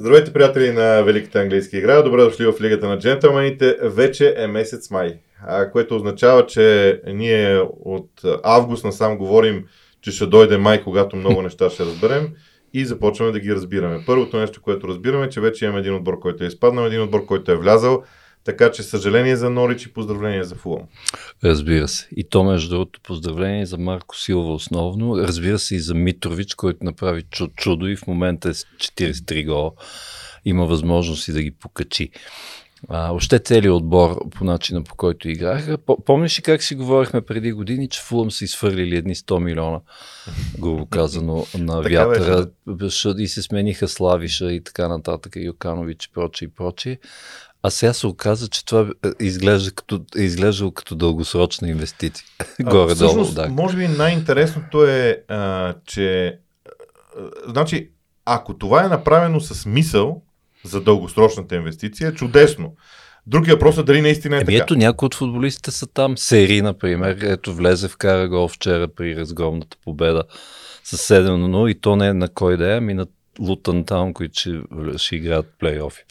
Здравейте, приятели на Великата английска игра. Добре дошли в Лигата на джентълмените. Вече е месец май, което означава, че ние от август насам говорим, че ще дойде май, когато много неща ще разберем и започваме да ги разбираме. Първото нещо, което разбираме, че вече имаме един отбор, който е изпаднал, един отбор, който е влязал. Така че съжаление за Норич и поздравление за Фулъм. Разбира се. И то, между другото, поздравление за Марко Силва основно. Разбира се и за Митрович, който направи чудо и в момента е с 43 гола. Има възможност и да ги покачи. А, още целият отбор по начина по който играха. Помниш ли как си говорихме преди години, че Фулъм са изфърлили едни 100 милиона, грубо казано, на вятъра и се смениха Славиша и така нататък, и Оканович и прочее и прочее. А сега се оказа, че това изглежда като, е изглеждало като дългосрочна инвестиция. Горе-долу, да. Може би най-интересното е, а, че а, значи, ако това е направено с мисъл за дългосрочната инвестиция, е чудесно. Другия въпрос е дали наистина е Еми, така. Ето някои от футболистите са там. Сери, например, ето влезе в кара гол вчера при разгромната победа с 7 на 0 и то не е на кой да е, ами на Лутън Таун, които ще, ще играят плейофи.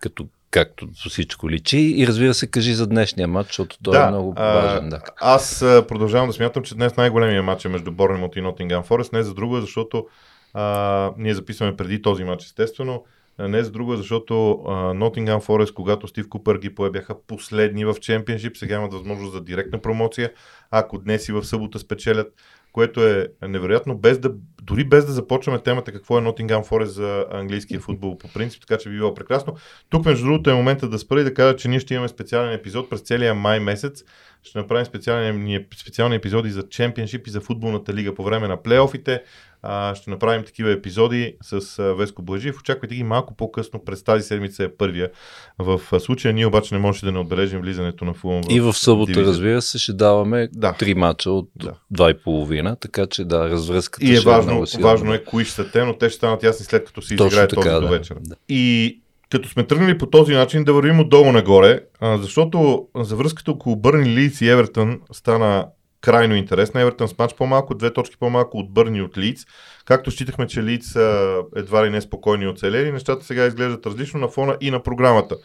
Като както всичко личи. И разбира се, кажи за днешния матч, защото той е да, е много важен. Да. Аз продължавам да смятам, че днес най-големия матч е между Борнемот и Нотингам Форест. Не за друго, защото а, ние записваме преди този матч, естествено. Не за друго, защото Нотингам Форест, когато Стив Купър ги пое, бяха последни в чемпионшип. Сега имат възможност за директна промоция. Ако днес и в събота спечелят, което е невероятно, без да, дори без да започваме темата какво е Nottingham Forest за английския футбол по принцип, така че би било прекрасно. Тук, между другото, е момента да спра и да кажа, че ние ще имаме специален епизод през целия май месец. Ще направим специални, специални епизоди за чемпионшип и за футболната лига по време на плейофите а, ще направим такива епизоди с а, Веско Блажиев. Очаквайте ги малко по-късно. През тази седмица е първия. В а, случая ние обаче не можем да не отбележим влизането на Фулъм. И в събота, дивизия. разбира се, ще даваме да. три мача от да. два и половина, така че да, развръзката И е, е важно, е важно е кои ще са те, но те ще станат ясни след като си изиграе този да, до вечера. Да. И като сме тръгнали по този начин да вървим отдолу нагоре, а, защото за връзката около Бърни Лиц и Евертън стана крайно интересна. Евертън с матч по-малко, две точки по-малко от Бърни от Лиц. Както считахме, че Лиц са едва ли не спокойни оцелели, нещата сега изглеждат различно на фона и на програмата,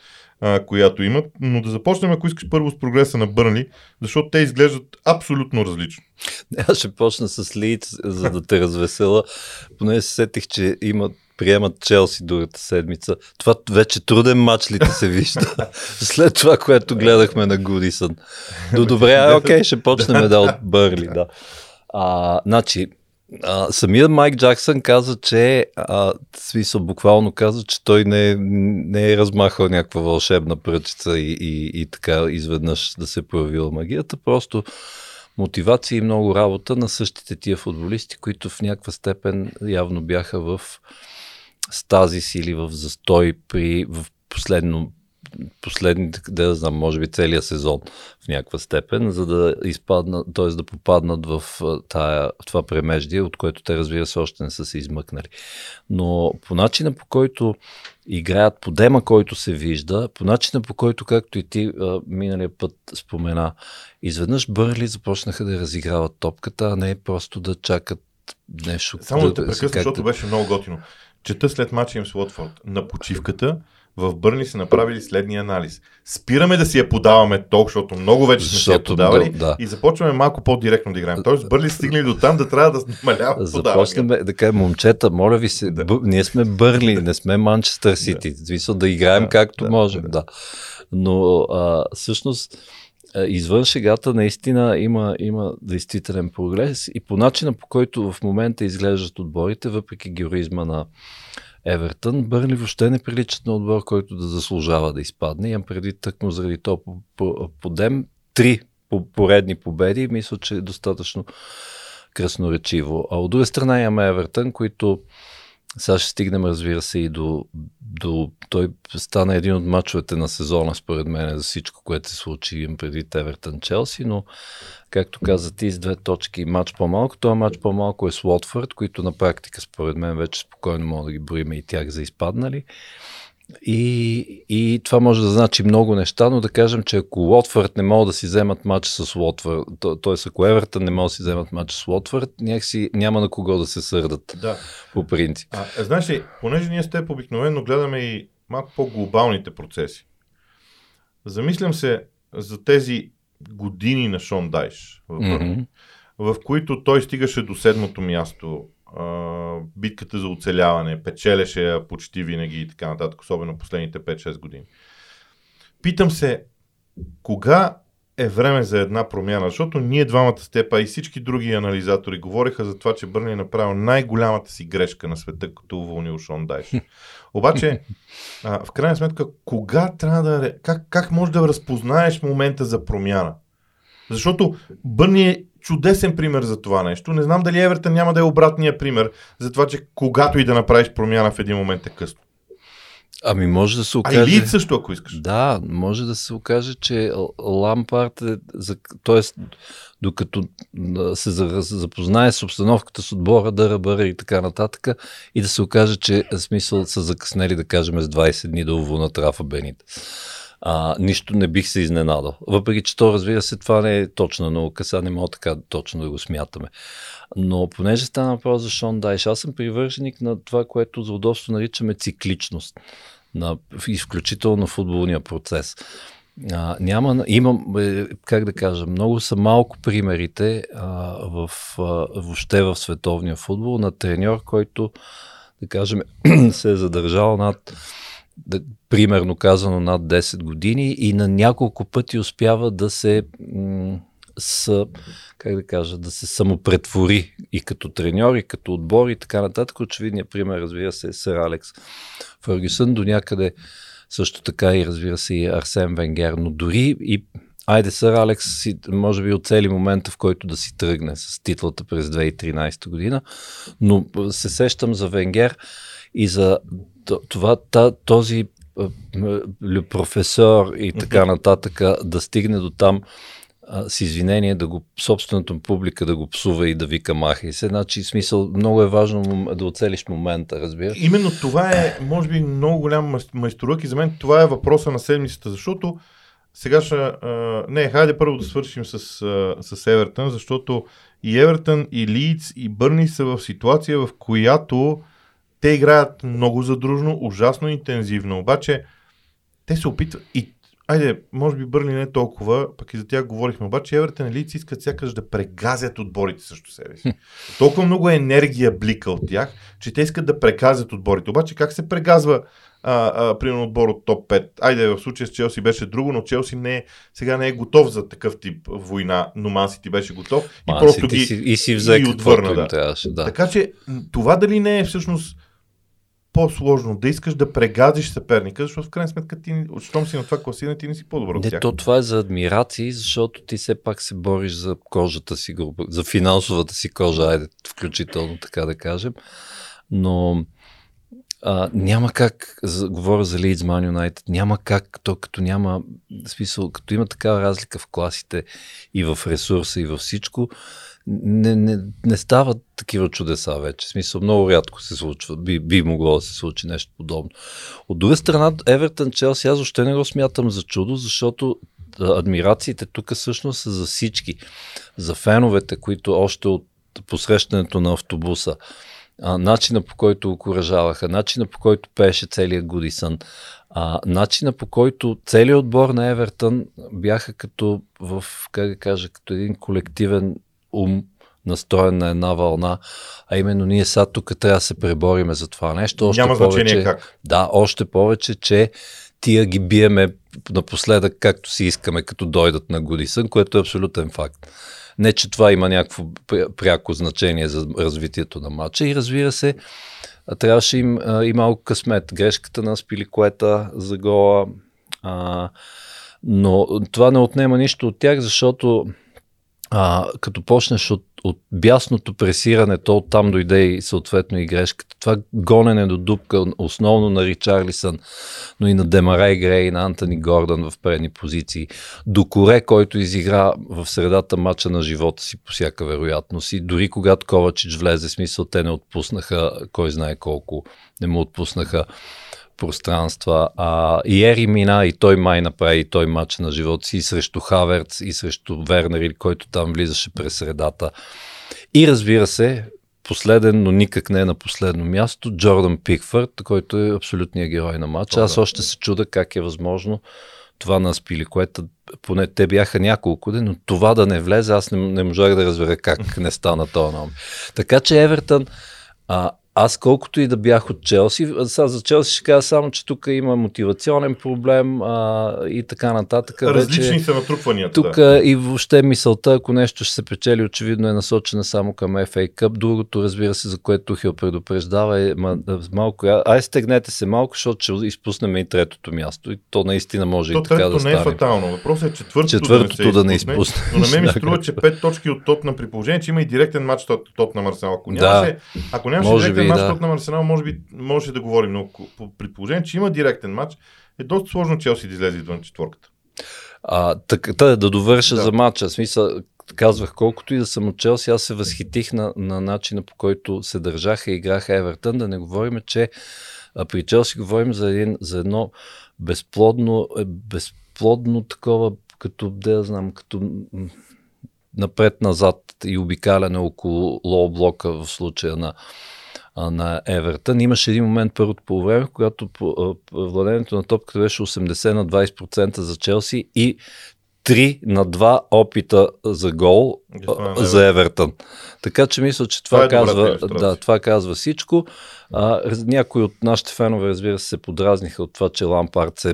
а, която имат. Но да започнем, ако искаш първо с прогреса на Бърни, защото те изглеждат абсолютно различно. Аз ще почна с Лиц, за да те развесела. Поне се сетих, че имат приемат Челси другата седмица. Това вече труден матч ли те се вижда? След това, което гледахме на Гудисън. До добре, а, окей, ще почнем да от Бърли, да. А, значи, а, самият Майк Джаксън каза, че а, смисъл буквално каза, че той не, не е размахал някаква вълшебна пръчица и, и, и така изведнъж да се проявила магията, просто мотивация и много работа на същите тия футболисти, които в някаква степен явно бяха в стазис или в застой при в последно последните, да знам, може би целият сезон в някаква степен, за да изпаднат, т.е. да попаднат в, тая, в това премеждие, от което те разбира се още не са се измъкнали. Но по начина по който играят, по дема, който се вижда, по начина по който, както и ти а, миналия път спомена, изведнъж Бърли започнаха да разиграват топката, а не просто да чакат нещо. Само да, да те прекъсна, защото беше много готино. Чета след мача им с Уотфорд. На почивката в Бърни са направили следния анализ. Спираме да си я подаваме толкова, защото много вече сме си я подавали да, да. и започваме малко по-директно да играем. Тоест Бърли стигнали до там да трябва да намаляваме Започнем да кажем, момчета, моля ви се, да. бъ... ние сме Бърли, не сме Манчестър Сити. Да. да играем да, както да, можем. Да. да. Но а, всъщност извън шегата наистина има, има действителен прогрес и по начина по който в момента изглеждат отборите, въпреки героизма на Евертън, Бърни въобще не приличат на отбор, който да заслужава да изпадне. Имам преди тъкмо заради то подем три поредни победи. Мисля, че е достатъчно красноречиво. А от друга страна имаме Евертън, които сега ще стигнем, разбира се, и до, до... Той стана един от мачовете на сезона, според мен, за всичко, което се случи преди Евертън Челси, но, както каза ти, с две точки матч по-малко. Това матч по-малко е с Лотфорд, които на практика, според мен, вече спокойно мога да ги броим и тях за изпаднали. И, и това може да значи много неща, но да кажем, че ако Лотвърд не могат да си вземат матч с Лотвърд, т.е. ако Евертън не могат да си вземат матч с Лотвърд, някакси няма на кого да се сърдат. Да. По принцип. А, знаеш ли, понеже ние с теб обикновено гледаме и малко по-глобалните процеси. Замислям се за тези години на Шон Дайш, в, mm-hmm. в които той стигаше до седмото място, а, битката за оцеляване, печелеше я почти винаги и така нататък, особено последните 5-6 години. Питам се, кога е време за една промяна, защото ние двамата степа и всички други анализатори говориха за това, че Бърни е направил най-голямата си грешка на света, като уволнил Шон Дайш. Обаче, а, в крайна сметка, кога трябва да... Как, как можеш да разпознаеш момента за промяна? Защото Бърни е чудесен пример за това нещо. Не знам дали Евертън няма да е обратния пример за това, че когато и да направиш промяна в един момент е късно. Ами може да се окаже... А и също, ако искаш. Да, може да се окаже, че Лампарт е... Тоест, докато се запознае с обстановката с отбора, да ръбъра и така нататък, и да се окаже, че смисъл са закъснели, да кажем, с 20 дни да уволнат Рафа Бените а, нищо не бих се изненадал. Въпреки, че то разбира се, това не е точна наука, сега не мога така точно да го смятаме. Но понеже стана въпрос за Шон Дайш, аз съм привърженик на това, което за удобство наричаме цикличност, на изключително футболния процес. А, няма, имам, е, как да кажа, много са малко примерите а, в, а, въобще в световния футбол на треньор, който, да кажем, се е задържал над да, примерно казано над 10 години и на няколко пъти успява да се м- с, как да кажа, да се самопретвори и като треньор, и като отбор и така нататък. Очевидният пример, разбира се, е Сър Алекс Фъргюсън, до някъде също така и разбира се и Арсен Венгер, но дори и Айде, сър Алекс, си, може би оцели момента, в който да си тръгне с титлата през 2013 година, но се сещам за Венгер и за това, този професор и така нататък да стигне до там с извинение да го, собствената публика да го псува и да вика махай се. Значи, смисъл, много е важно да оцелиш момента, разбира. Именно това е, може би, много голям майсторък и за мен това е въпроса на седмицата, защото сега ще... А, не, хайде първо да свършим с, а, с Евертън, защото и Евертън, и Лийдс, и Бърни са в ситуация, в която те играят много задружно, ужасно интензивно, обаче те се опитват и Айде, може би Бърли не толкова, пък и за тях говорихме, обаче Евертен и Лици искат сякаш да прегазят отборите също себе си. Толкова много енергия блика от тях, че те искат да прегазят отборите. Обаче как се прегазва а, а, примерно отбор от топ 5. Айде, в случая с Челси беше друго, но Челси не е, сега не е готов за такъв тип война, но Ман ти беше готов и просто ги си, и си взе и отвърна. Да. Трябваше, да. Така че това дали не е всъщност по-сложно да искаш да прегазиш съперника, защото в крайна сметка ти, щом си на това класиране, ти не си по-добър от Не, то това е за адмирации, защото ти все пак се бориш за кожата си, за финансовата си кожа, айде, включително така да кажем. Но а, няма как, за, говоря за Leeds Man United, няма как, то като няма, смисъл, като има такава разлика в класите и в ресурса и във всичко, не, не, не стават такива чудеса вече. В смисъл, много рядко се случва. Би, би могло да се случи нещо подобно. От друга страна, Евертън Челси, аз още не го смятам за чудо, защото адмирациите тук всъщност са за всички. За феновете, които още от посрещането на автобуса, а, начина по който окоръжаваха, начина по който пееше целият Гудисън, а, начина по който целият отбор на Евертън бяха като в, как да кажа, като един колективен ум, настроен на една вълна, а именно ние сега тук трябва да се пребориме за това нещо. Още Няма повече, значение как. Да, още повече, че тия ги биеме напоследък както си искаме, като дойдат на Годисън, което е абсолютен факт. Не, че това има някакво пряко значение за развитието на матча и разбира се, трябваше им и малко късмет. Грешката на Спиликуета за гола, а, но това не отнема нищо от тях, защото а, като почнеш от, от бясното пресиране, то оттам дойде и съответно и грешката. Това гонене до дупка, основно на Ричарлисън, но и на Демарай Грей, и на Антони Гордън в предни позиции. До Коре, който изигра в средата матча на живота си по всяка вероятност. И дори когато Ковачич влезе, смисъл те не отпуснаха, кой знае колко, не му отпуснаха пространства. А, и Ери мина и той май направи и той матч на живота си и срещу Хаверц, и срещу Вернер, който там влизаше през средата. И разбира се, последен, но никак не е на последно място, Джордан Пикфърд, който е абсолютният герой на матча. Аз още се чуда как е възможно това на Спили, което поне те бяха няколко дни, но това да не влезе, аз не, не можах да разбера как не стана това номер. Така че Евертън, а, аз колкото и да бях от Челси, сега за Челси ще кажа само, че тук има мотивационен проблем а, и така нататък. Различни вече, са натрупванията. Тук да. и въобще мисълта, ако нещо ще се печели, очевидно е насочена само към FA Cup. Другото, разбира се, за което Тухил предупреждава е ма, малко. Ай, стегнете се малко, защото ще изпуснем и третото място. И то наистина може то и така да стане. не е фатално. Въпросът е четвъртото, четвъртото да не изпусне. Но на мен ми струва, че пет точки от топ на при положение, че има и директен матч от топ на Марсел. Ако нямаше, да, ако нямаше директен матч да. на Арсенал, може би може да говорим, но при положение, че има директен матч, е доста сложно Челси да излезе извън четворката. А, така, да, да довърша да. за матча. Смисъл, казвах, колкото и да съм от Челси, аз се възхитих на, на начина по който се държаха и играха Евертън. Да не говорим, че а при Челси говорим за, един, за едно безплодно, е, безплодно такова, като, да знам, като напред-назад и обикаляне около лоу блока в случая на, на Евертън. Имаше един момент първото по време, когато владението на топката беше 80 на 20% за Челси и 3 на 2 опита за гол а, за Евертън. Така че мисля, че това, това, е казва, да, това казва всичко. А, някои от нашите фенове, разбира се, се подразниха от това, че Лампард се,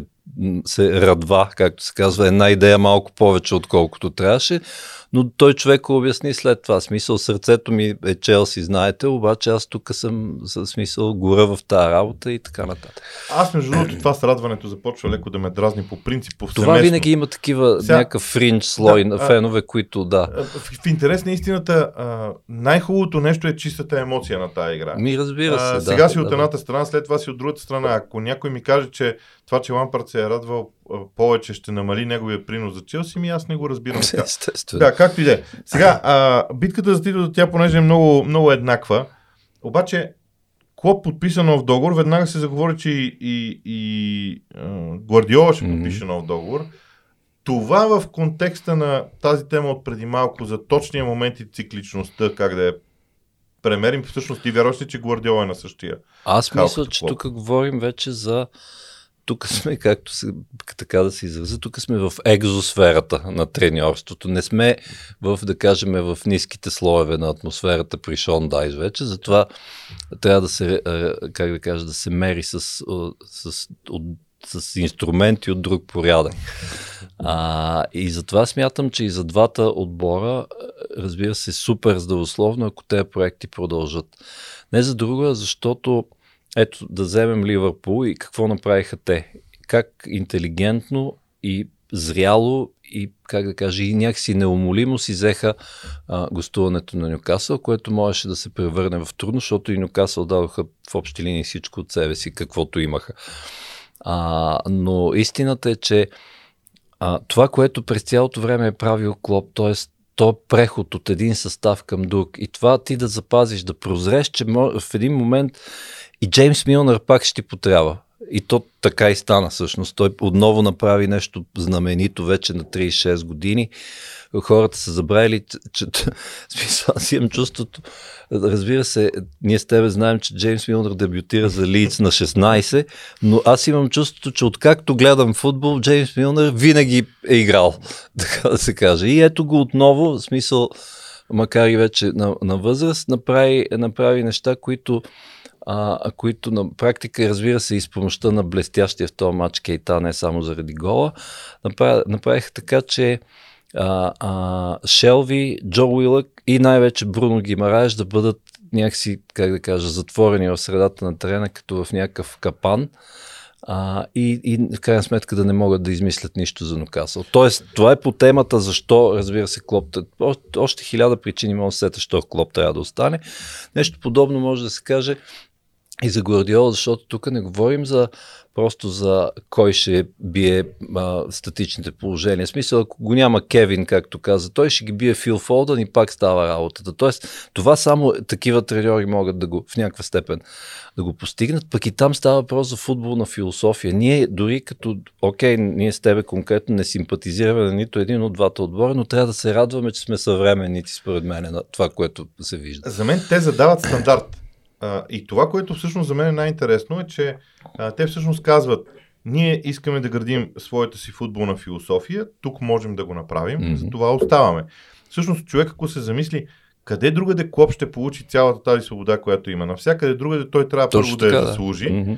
се радва, както се казва, една идея малко повече, отколкото трябваше но той човек обясни след това. Смисъл, сърцето ми е Челси, знаете, обаче аз тук съм за смисъл гора в тази работа и така нататък. Аз между другото това с радването започва леко да ме дразни по принцип. Това винаги има такива Сега, някакъв фринч слой да, на фенове, които да. В, в интерес на истината, най-хубавото нещо е чистата емоция на тази игра. Ми разбира се. А, сега да, си от едната страна, след това си от другата страна. Ако някой ми каже, че това, че Лампард се е радвал повече, ще намали неговия принос за Челси, ми аз не го разбирам така. Естествено. Да, както и да е. Сега, а, битката за титлата, тя понеже е много, много еднаква, обаче Клоп подписа нов договор, веднага се заговори, че и, и, и а, Гвардиола ще подпише нов договор. Това в контекста на тази тема от преди малко за точния момент и цикличността, как да я премерим, всъщност ти вярваш ли, че Гвардиола е на същия? Аз мисля, че тук говорим вече за тук сме, както се, така да се изразя, тук сме в екзосферата на треньорството. Не сме в, да кажем, в ниските слоеве на атмосферата при Шон Дайс вече, затова трябва да се, как да кажа, да се мери с, с, от, с инструменти от друг порядък. А, и затова смятам, че и за двата отбора, разбира се, супер здравословно, ако тези проекти продължат. Не за друго, защото ето да вземем Ливърпул и какво направиха те. Как интелигентно и зряло и, как да кажа, и някакси неумолимо си взеха а, гостуването на Нюкасъл, което можеше да се превърне в трудно, защото и Нюкасъл дадоха в общи линии всичко от себе си, каквото имаха. А, но истината е, че а, това, което през цялото време е правил Клоп, т.е. то преход от един състав към друг и това ти да запазиш, да прозреш, че в един момент и Джеймс Милнер пак ще ти потрябва. И то така и стана всъщност. Той отново направи нещо знаменито вече на 36 години. Хората са забравили, че, смисъл, аз имам чувството, разбира се, ние с тебе знаем, че Джеймс Милнер дебютира за Лиц на 16, но аз имам чувството, че откакто гледам футбол, Джеймс Милнер винаги е играл, така да се каже. И ето го отново, в смисъл, макар и вече на, на възраст, направи, направи неща, които а, които на практика, разбира се, и с помощта на блестящия в този матч Кейта, не само заради гола, направих, направиха така, че а, а, Шелви, Джо Уилък и най-вече Бруно Гимараеш да бъдат някакси, как да кажа, затворени в средата на терена, като в някакъв капан. А, и, и в крайна сметка да не могат да измислят нищо за Нокасъл. Тоест, това е по темата защо, разбира се, Клоп. Още хиляда причини може да сета, защо Клоп трябва да остане. Нещо подобно може да се каже и за Гвардиола, защото тук не говорим за просто за кой ще бие а, статичните положения. В смисъл, ако го няма Кевин, както каза, той ще ги бие Фил Фолдън и пак става работата. Тоест, това само такива треньори могат да го в някаква степен да го постигнат, пък и там става въпрос за футболна философия. Ние дори като, окей, ние с тебе конкретно не симпатизираме на нито един от двата отбора, но трябва да се радваме, че сме съвременници, според мен, на това, което се вижда. За мен те задават стандарт. А, и това, което всъщност за мен е най-интересно е, че а, те всъщност казват, ние искаме да градим своята си футболна философия, тук можем да го направим, mm-hmm. за това оставаме. Всъщност човек, ако се замисли, къде другаде Клоп ще получи цялата тази свобода, която има? Навсякъде другаде той трябва Точно първо да я заслужи. Mm-hmm.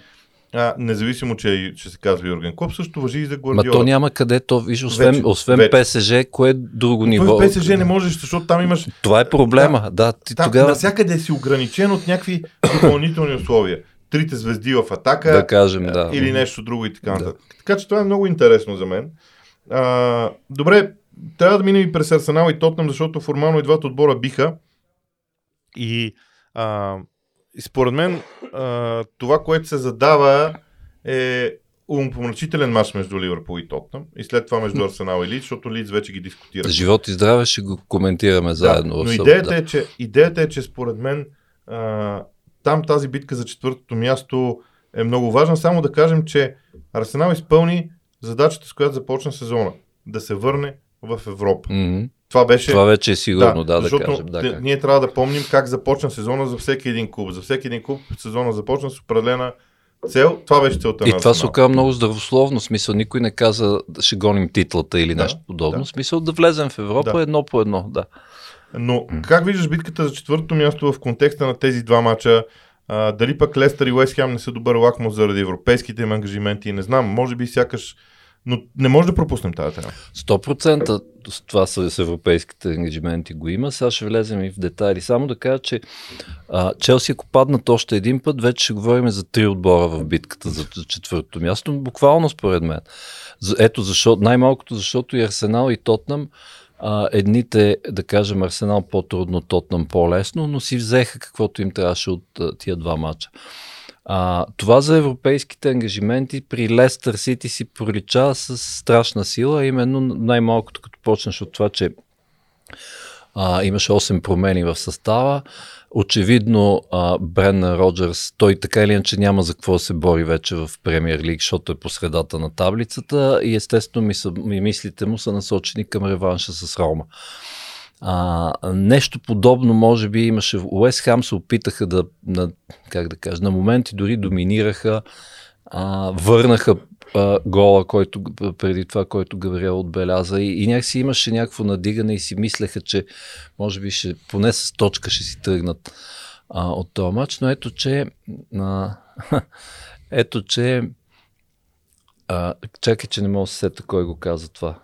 А, независимо, че, че се казва Юрген Клоп, също въжи и за Гвардиола. Ма то няма къде, то виж, освен, вече, освен вече. ПСЖ, кое друго Но ниво? В ПСЖ не можеш, защото там имаш... Това е проблема, да. да ти там, тогава... Навсякъде си ограничен от някакви допълнителни условия. Трите звезди в атака да кажем, да. или нещо друго и така нататък. Да. Така че това е много интересно за мен. А, добре, трябва да минем и през Арсенал и Тотнам, защото формално и двата отбора биха. И, а, и според мен а, това, което се задава е умопомрачителен матч между Ливърпул и Тотнам и след това между Арсенал и Лиц, защото Лиц вече ги дискутира. Живот и здраве ще го коментираме заедно. Да, но идеята, да. е, че, идеята е, че според мен а, там тази битка за четвъртото място е много важна. Само да кажем, че Арсенал изпълни задачата, с която започна сезона. Да се върне в Европа. Mm-hmm. Това беше. Това вече е сигурно, да, да, защото да кажем. Да, как. ние трябва да помним как започна сезона за всеки един клуб. За всеки един клуб сезона започна с определена цел. Това беше целта. И това се оказа много здравословно. Смисъл, никой не каза да ще гоним титлата или да, нещо подобно. Да. Смисъл да влезем в Европа да. едно по едно. Да. Но как виждаш битката за четвъртото място в контекста на тези два мача? А, дали пък Лестър и Уест Хем не са добър лакмус заради европейските им ангажименти? Не знам. Може би сякаш но не може да пропуснем тази тема. 100% това са с европейските ангажименти го има. Сега ще влезем и в детайли. Само да кажа, че а, Челси ако паднат още един път, вече ще говорим за три отбора в битката за, четвъртото място. Буквално според мен. Ето защо, най-малкото защото и Арсенал и Тотнам а, едните, да кажем, Арсенал по-трудно, Тотнам по-лесно, но си взеха каквото им трябваше от а, тия два мача. А, това за европейските ангажименти при Лестър Сити си пролича с страшна сила, именно най-малкото като почнеш от това, че а, имаше 8 промени в състава. Очевидно а, Бренна Роджерс, той така или иначе няма за какво да се бори вече в Премьер Лиг, защото е по средата на таблицата и естествено ми, мислите му са насочени към реванша с Рома. А, нещо подобно може би имаше Уест Хам се опитаха да, на, как да кажа, на моменти дори доминираха, а, върнаха а, гола, който преди това, който Габриел отбеляза и, и някакси имаше някакво надигане и си мислеха, че може би ще, поне с точка ще си тръгнат а, от този матч, но ето, че а, ето, че а, чакай, че не мога да се сета кой го каза това.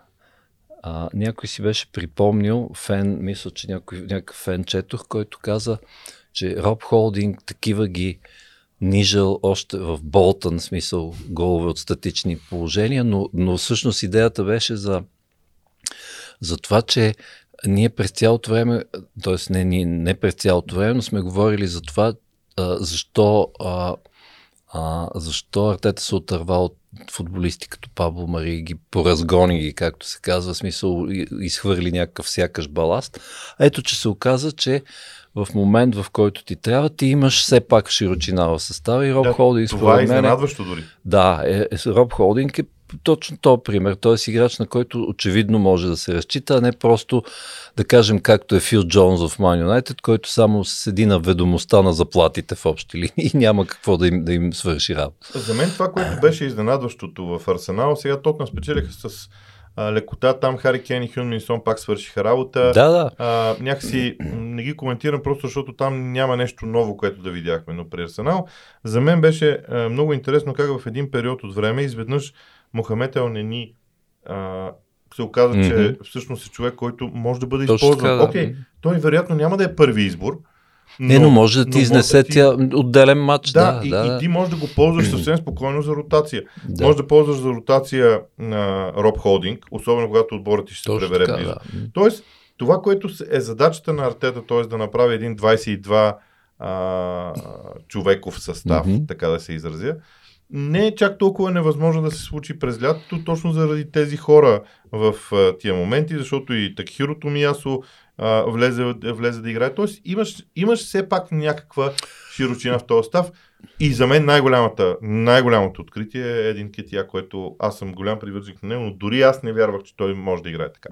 А, някой си беше припомнил, фен, мисля, че някой, някакъв фен четох, който каза, че Роб Холдинг такива ги нижал още в Болтън, смисъл голове от статични положения, но, но всъщност идеята беше за, за това, че ние през цялото време, т.е. не, не през цялото време, но сме говорили за това, а, защо, а, а, защо Артета се отърва от футболисти като Пабло Мари ги поразгони ги, както се казва, смисъл изхвърли някакъв сякаш баласт. Ето, че се оказа, че в момент, в който ти трябва, ти имаш все пак широчина в състава и Роб да, Холдинг. Това е изненадващо дори. Да, е, е, Роб Холдинг е точно този пример. Той е играч, на който очевидно може да се разчита, а не просто да кажем както е Фил Джонс в Ман Юнайтед, който само седи на ведомостта на заплатите в общи линии и няма какво да им, да им свърши работа. За мен това, което беше изненадващото в Арсенал, сега Тотнам спечелиха с а, лекота, там Хари Кен и Хюн Минсон пак свършиха работа. Да, да. А, някакси не ги коментирам просто защото там няма нещо ново, което да видяхме, но при Арсенал за мен беше а, много интересно как в един период от време изведнъж Мохамед Елнени а, се оказа, mm-hmm. че всъщност е човек, който може да бъде Точно използван. Окей, okay, той вероятно няма да е първи избор. Но, не, но може да ти изнесе да ти... отделен матч. Да, да, и, да, и ти можеш да го ползваш съвсем спокойно за ротация. Да. Може да ползваш за ротация на Роб Холдинг, особено когато отборът ти ще се пребере близо. Да. Тоест, това, което е задачата на Артета, т.е. да направи един 22 а, човеков състав, Мгм. така да се изразя. Не е чак толкова невъзможно да се случи през лятото, точно заради тези хора в а, тия моменти, защото и Такхиро Томиясо а, влезе, влезе да играе. Тоест имаш, имаш все пак някаква широчина в този став. И за мен най-голямата, най-голямото откритие е един Кетия, което аз съм голям привърженик на него, но дори аз не вярвах, че той може да играе така.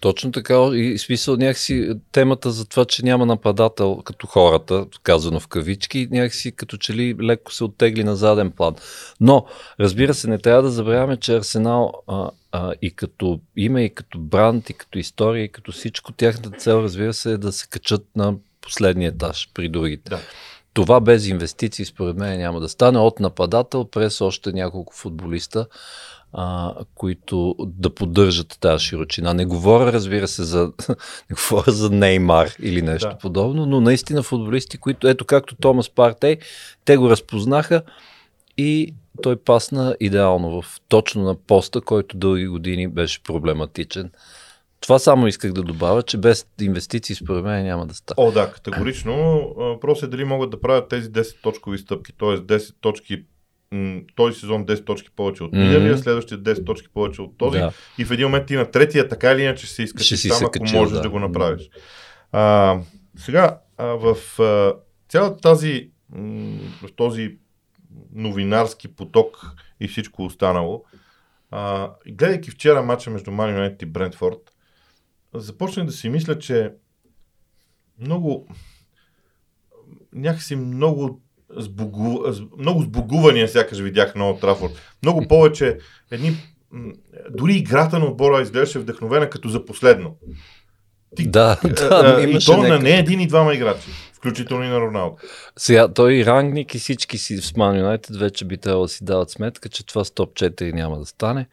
Точно така и смисъл някакси темата за това, че няма нападател като хората, казано в кавички, някакси като че ли леко се оттегли на заден план. Но, разбира се, не трябва да забравяме, че Арсенал а, а, и като име, и като бранд, и като история, и като всичко, тяхната цел, разбира се, е да се качат на последния етаж при другите. Да. Това без инвестиции, според мен, няма да стане от нападател през още няколко футболиста, а, които да поддържат тази широчина. Не говоря, разбира се, за, не говоря за Неймар или нещо Да. подобно, но наистина футболисти, които, ето както Томас Партей, те го разпознаха и той пасна идеално в точно на поста, който дълги години беше проблематичен. Това само исках да добавя, че без инвестиции според мен няма да стане. О, да, категорично. Въпрос е дали могат да правят тези 10 точкови стъпки, т.е. 10 точки м, този сезон 10 точки повече от миналия, следващия 10 точки повече от този. Да. И в един момент ти на третия, така или иначе се иска Ще си там, ако качил, можеш да. да. го направиш. А, сега, а, в а, цялата тази, м, в този новинарски поток и всичко останало, а, гледайки вчера матча между Ман Юнайтед и Брентфорд, започнах да си мисля, че много някакси много сбогу... много сбогувания сякаш видях на Олд Трафорд. Много повече едни... Дори играта на отбора изглеждаше вдъхновена като за последно. Ти- Да, А, да, а, и то на някакъв- не един и двама играчи, включително и на Роналдо. Сега, той и Рангник и всички си в Ман Юнайтед вече би трябвало да си дават сметка, че това с топ 4 няма да стане.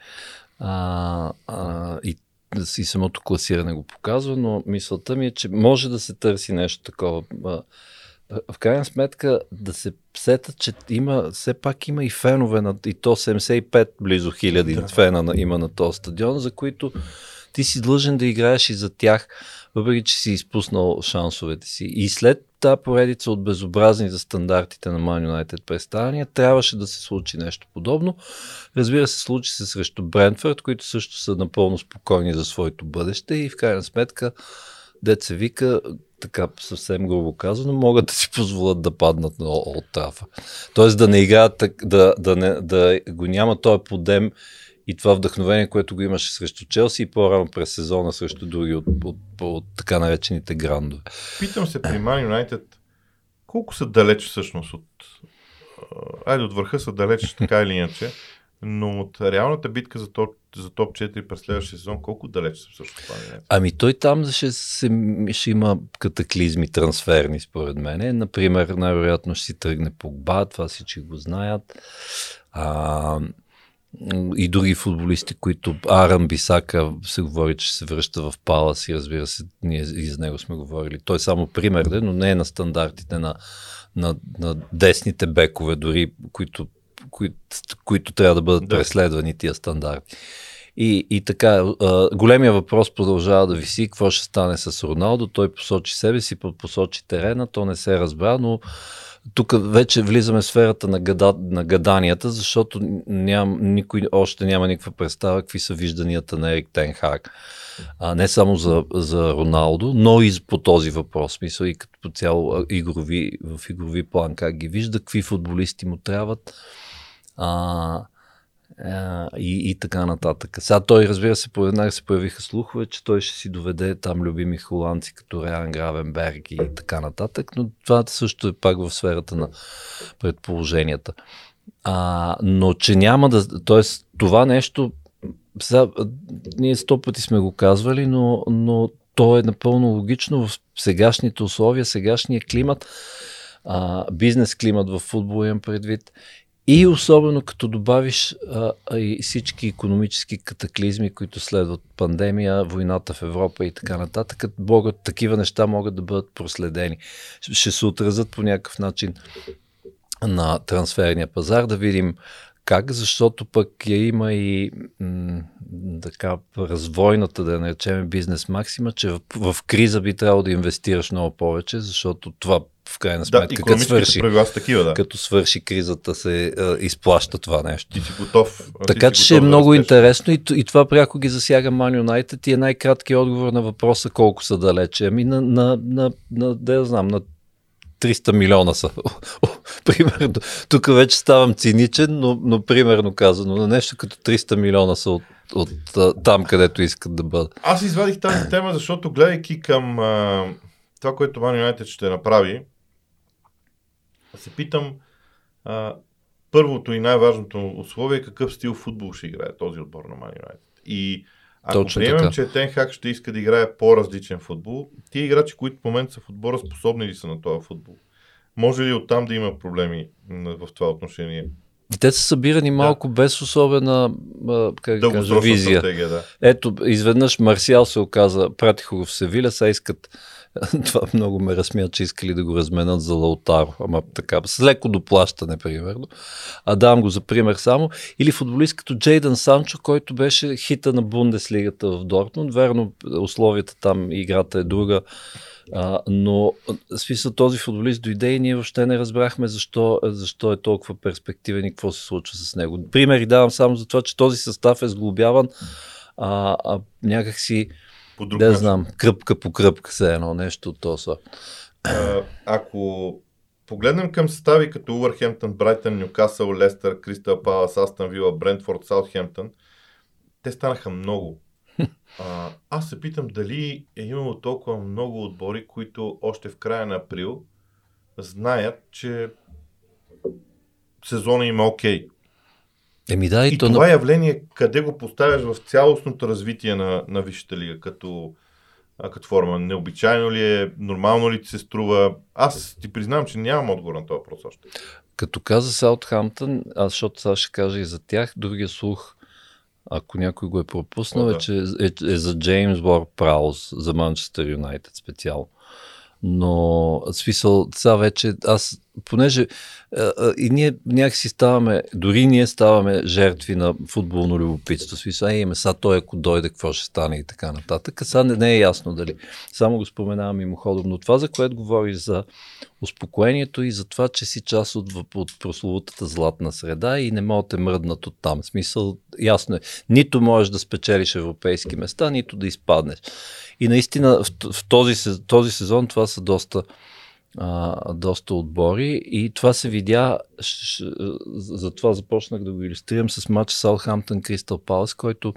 А, а, и, и самото класиране го показва, но мисълта ми е, че може да се търси нещо такова. В крайна сметка да се сетат, че има, все пак има и фенове, на, и то 75 близо хиляди Да. фена на, има на този стадион, за които ти си длъжен да играеш и за тях, въпреки че си изпуснал шансовете си. И след тази поредица от безобразни за стандартите на Man United представяния, трябваше да се случи нещо подобно. Разбира се, случи се срещу Брентфорд, които също са напълно спокойни за своето бъдеще и в крайна сметка деца вика, така съвсем грубо казано, могат да си позволят да паднат на Олд Трафа. Тоест да не играят, да, да, не, да го няма този подем и това вдъхновение, което го имаше срещу Челси и по-рано през сезона срещу други от, от, от, от така наречените грандове. Питам се при Man United колко са далеч всъщност от... Айде, от върха са далеч, така или иначе, но от реалната битка за топ, за топ 4 през следващия сезон, колко далеч са всъщност United? Ами той там ще, се, ще има катаклизми трансферни, според мен. Например, най-вероятно ще си тръгне Погба, това всички го знаят. А, и други футболисти, които Аран Бисака се говори, че се връща в Палас и разбира се, ние и за него сме говорили. Той е само пример, но не е на стандартите на, на, на десните бекове, дори които, които, които трябва да бъдат Да. преследвани тия стандарти. И, и така, а, големия въпрос продължава да виси, какво ще стане с Роналдо. Той посочи себе си, посочи терена, то не се разбра, но тук вече влизаме в сферата на, гада, на гаданията, защото ням, никой още няма никаква представа какви са вижданията на Ерик Тенхак. А, не само за, за Роналдо, но и по този въпрос. Мисъл и като по цяло игрови, в игрови план как ги вижда, какви футболисти му трябват. А, а, и, и така нататък. Сега той, разбира се, веднага се появиха слухове, че той ще си доведе там любими холандци, като Реан Гравенберг и така нататък, но това също е пак в сферата на предположенията. А, но че няма да... Тоест, това нещо... Сега, ние сто пъти сме го казвали, но, но то е напълно логично в сегашните условия, сегашния климат, а, бизнес климат в футбол имам предвид и особено като добавиш а, а, и всички економически катаклизми, които следват пандемия, войната в Европа и така нататък, могат, такива неща могат да бъдат проследени. Ще се отразят по някакъв начин на трансферния пазар, да видим как, защото пък я има и м- така развойната, да наречем бизнес максима, че в, в криза би трябвало да инвестираш много повече, защото това в крайна сметка. Да, като свърши, правила са такива, да. Като свърши кризата се а, изплаща това нещо. Ти си готов. Така че ще е много да интересно и, и това пряко ги засяга Ман Юнайтед и е най-краткият отговор на въпроса колко са далече. Ами на, на, на, на да знам, на 300 милиона са. примерно, тук вече ставам циничен, но, но примерно казано, на нещо като 300 милиона са от, от, там, където искат да бъдат. Аз извадих тази тема, защото гледайки към а, това, което Ман Юнайтед ще направи, се питам а, първото и най-важното условие е какъв стил футбол ще играе този отбор на Ман Юнайтед. И ако Точно приемем, така. че Тенхак ще иска да играе по-различен футбол, тия играчи, които в момента са в отбора, способни ли са на този футбол? Може ли оттам да има проблеми в това отношение? Те са събирани малко да. без особена как да кажа, визия. Да. Ето, изведнъж Марсиал се оказа, пратиха го в Севиля, сега искат Това много ме разсмя, че искали да го разменят за Лаутаро, ама така, с леко доплащане, примерно. А давам го за пример само. Или футболист като Джейдън Санчо, който беше хита на Бундеслигата в Дортмунд. Верно, условията там, играта е друга. А, но смисъл този футболист дойде и ние въобще не разбрахме защо, защо е толкова перспективен и какво се случва с него. Примери давам само за това, че този състав е сглобяван а, а някакси си по друг да начин. знам, кръпка по кръпка се едно нещо от този Ако погледнем към състави като Увърхемптън, Брайтън, Нюкасъл, Лестър, Кристал Палас, Астън Вила, Брентфорд, Саутхемптън, те станаха много. А, аз се питам дали е имало толкова много отбори, които още в края на април знаят, че сезона има окей. Okay. Еми да, и, и то това на... явление, къде го поставяш в цялостното развитие на, на Висшата лига, като, а, като форма? Необичайно ли е? Нормално ли ти се струва? Аз ти признавам, че нямам отговор на този въпрос още. Като каза Саутхамптън, аз защото сега ще кажа и за тях, другия слух, ако някой го е пропуснал, О, е, да. е, че е, е за Джеймс Бор Праус, за Манчестър Юнайтед специално. Но смисъл, сега вече аз понеже а, а, и ние някакси ставаме, дори ние ставаме жертви на футболно любопитство. Смисъл, ей, са той ако дойде, какво ще стане и така нататък. Сега не, не е ясно дали. Само го споменавам мимоходом. Но това, за което говориш за успокоението и за това, че си част от, от прословутата златна среда и не мога да те мръднат от там. Смисъл, ясно е. Нито можеш да спечелиш европейски места, нито да изпаднеш. И наистина в, в този, този сезон това са доста а, доста отбори и това се видя, ш, затова започнах да го иллюстрирам с матч Саутхамптън Кристал Палас, който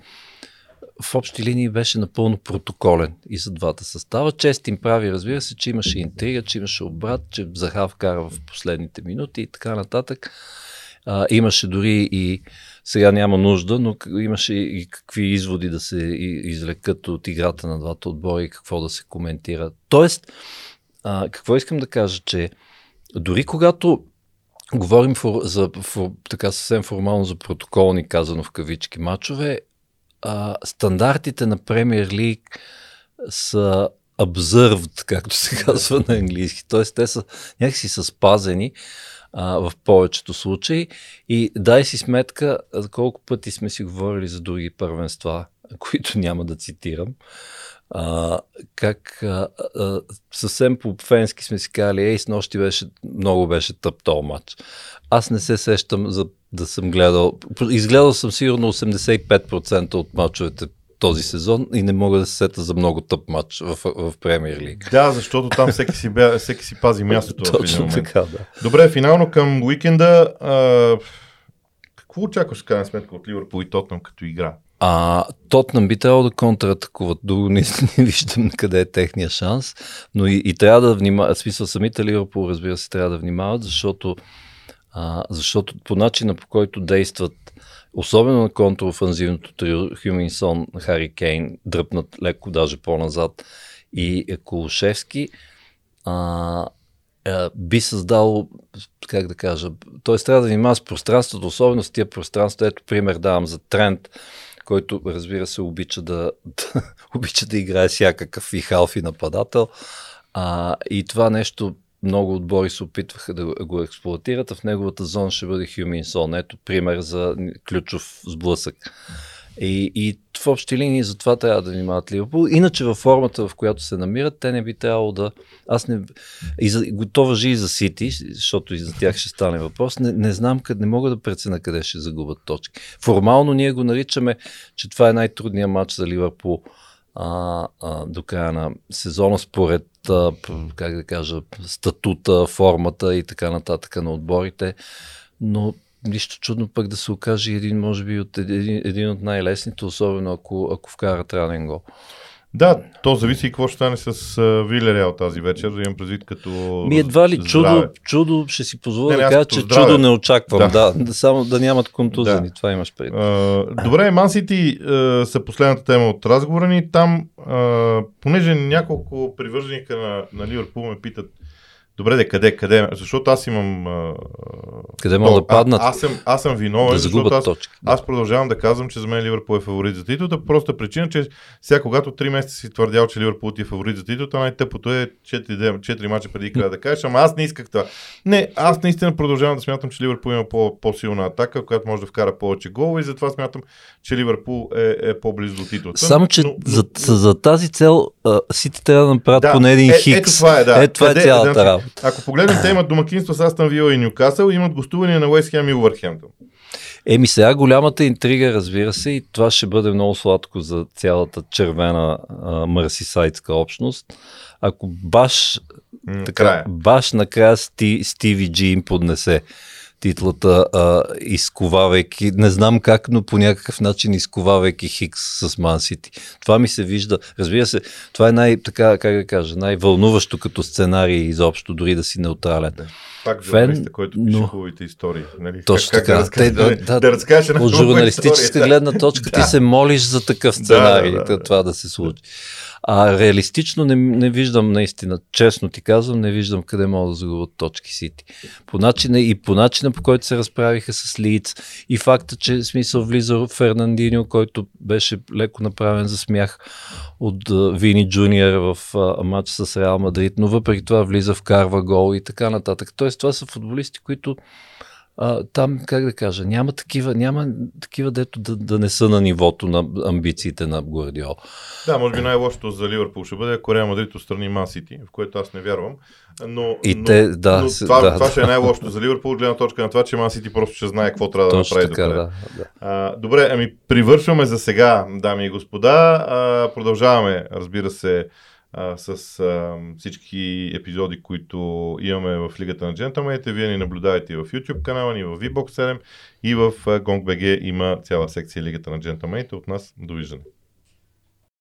в общи линии беше напълно протоколен и за двата състава. Чест им прави, разбира се, че имаше интрига, че имаше обрат, че Захав кара в последните минути и така нататък. А, имаше дори и сега няма нужда, но имаше и какви изводи да се извлекат от играта на двата отбора и какво да се коментира. Тоест, а, какво искам да кажа, че дори когато говорим for, за, for, така съвсем формално за протоколни, казано в кавички, мачове, а, стандартите на Премьер Лиг са observed, както се казва на английски. Т.е. те са някакси са спазени а, в повечето случаи. И дай си сметка колко пъти сме си говорили за други първенства, които няма да цитирам а, как а, а, съвсем по-фенски сме си казали, ей, с нощи беше, много беше тъп този матч. Аз не се сещам за да съм гледал, изгледал съм сигурно 85% от матчовете този сезон и не мога да се сета за много тъп матч в, в Премьер Лиг. Да, защото там всеки си, бя, всеки си пази мястото. Точно в така, да. Добре, финално към уикенда. А, какво очакваш крайна сметка от Ливърпул и Тотнам като игра? А Тотнам би трябвало да контратакуват. Друго не, не виждам къде е техния шанс. Но и, и трябва да внимават. Смисъл самите Ливърпул, разбира се, трябва да внимават, защото, а, защото по начина по който действат особено на контрофанзивното трио Хюминсон, Хари Кейн, дръпнат леко даже по-назад и Колушевски, а, а, би създал, как да кажа, т.е. трябва да внимава с пространството, особено с тия пространства. Ето пример давам за тренд който разбира се обича да, да, обича да играе всякакъв и халфи нападател. А, и това нещо много отбори се опитваха да го експлуатират, а в неговата зона ще бъде Хюминсон. Ето пример за ключов сблъсък. И, и в общи линии за това трябва да внимават Ливърпул. Иначе във формата, в която се намират, те не би трябвало да... Аз не... И за... Готова въжи и за Сити, защото и за тях ще стане въпрос. Не, не знам, къде, не мога да преценя къде ще загубят точки. Формално ние го наричаме, че това е най-трудният матч за Ливърпул а, а, до края на сезона, според, а, как да кажа, статута, формата и така нататък на отборите. Но нищо чудно пък да се окаже един, може би, от един, един от най-лесните, особено ако, ако вкарат ранен гол. Да, то зависи и какво ще стане с Вилереал тази вечер, имам предвид като Ми едва ли чудо, чудо ще си позволя да кажа, че здраве. чудо не очаквам, да. да, само да нямат контузени, да. това имаш предвид. Uh, добре, Ман Сити uh, са последната тема от разговора ни, там, uh, понеже няколко привърженика на, на Ливърпул ме питат Добре, де, къде, къде? Защото аз имам. А, къде мога да паднат? Аз, съм, аз съм виновен, да защото аз, точки, да. аз продължавам да казвам, че за мен Ливърпул е фаворит за титлата. Просто причина, че сега когато 3 месеца си твърдял, че Ливърпул ти е фаворит за титлата, най-тъпото е 4, 4 мача преди края да кажеш, ама аз не исках това. Не, аз наистина продължавам да смятам, че Ливърпул има по, по-силна атака, която може да вкара повече голове и затова смятам, че Ливърпул е, е по-близо до титлата. Само, че но, за, за, за, тази цел Сити трябва да направят да, поне един е, хикс. Ето това е, да. Е, това е е цялата да, работа. Ако погледнем, те имат домакинство с Астан Вила и Ньюкасъл, имат гостуване на Уест Хем и Увърхемптън. Еми сега голямата интрига, разбира се, и това ще бъде много сладко за цялата червена мърсисайдска общност. Ако баш, mm, така, баш накрая Сти, Стиви Джи им поднесе титлата, а, изковавайки, не знам как, но по някакъв начин изковавайки Хикс с Ман Сити. Това ми се вижда, разбира се, това е най, така, как да кажа, най-вълнуващо като сценарий изобщо, дори да си неутрален. Да. Пак журналиста, който пише но... хубавите истории. Нали? Точно как, така. Как да, да, да, да, разкажеш От журналистическа история, гледна точка да. ти се молиш за такъв сценарий, да, да, да, това да се случи. А реалистично не, не виждам наистина, честно ти казвам, не виждам къде могат да загубят точки Сити. По начина и по начина по който се разправиха с Лиц и факта, че смисъл влиза Фернандиньо, който беше леко направен за смях от Вини Джуниор в матч с Реал Мадрид, но въпреки това влиза, вкарва гол и така нататък. Тоест това са футболисти, които а, там, как да кажа, няма такива, няма такива дето да, да не са на нивото на амбициите на Гвардиол. Да, може би най-лошото за Ливърпул ще бъде Корея Мадрид отстрани Ман Сити, в което аз не вярвам. Но, и но, те, да, но това, да, това да. ще е най-лошото за Ливърпул, гледна точка на това, че Ман Сити просто ще знае какво трябва Точно да направи. Така, да, да. А, добре, ами привършваме за сега, дами и господа. А, продължаваме, разбира се, с а, всички епизоди, които имаме в Лигата на джентълмените. Вие ни наблюдавате и в YouTube канала, ни в VBOX 7 и в GongBG има цяла секция Лигата на джентълмените. От нас довиждане.